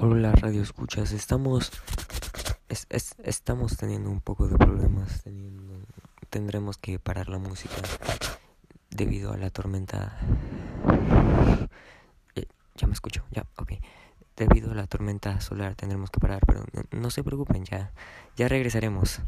Hola radio escuchas, estamos es, es, estamos teniendo un poco de problemas, teniendo, tendremos que parar la música debido a la tormenta. Eh, ya me escucho, ya, ok. Debido a la tormenta solar tendremos que parar, pero no, no se preocupen, ya, ya regresaremos.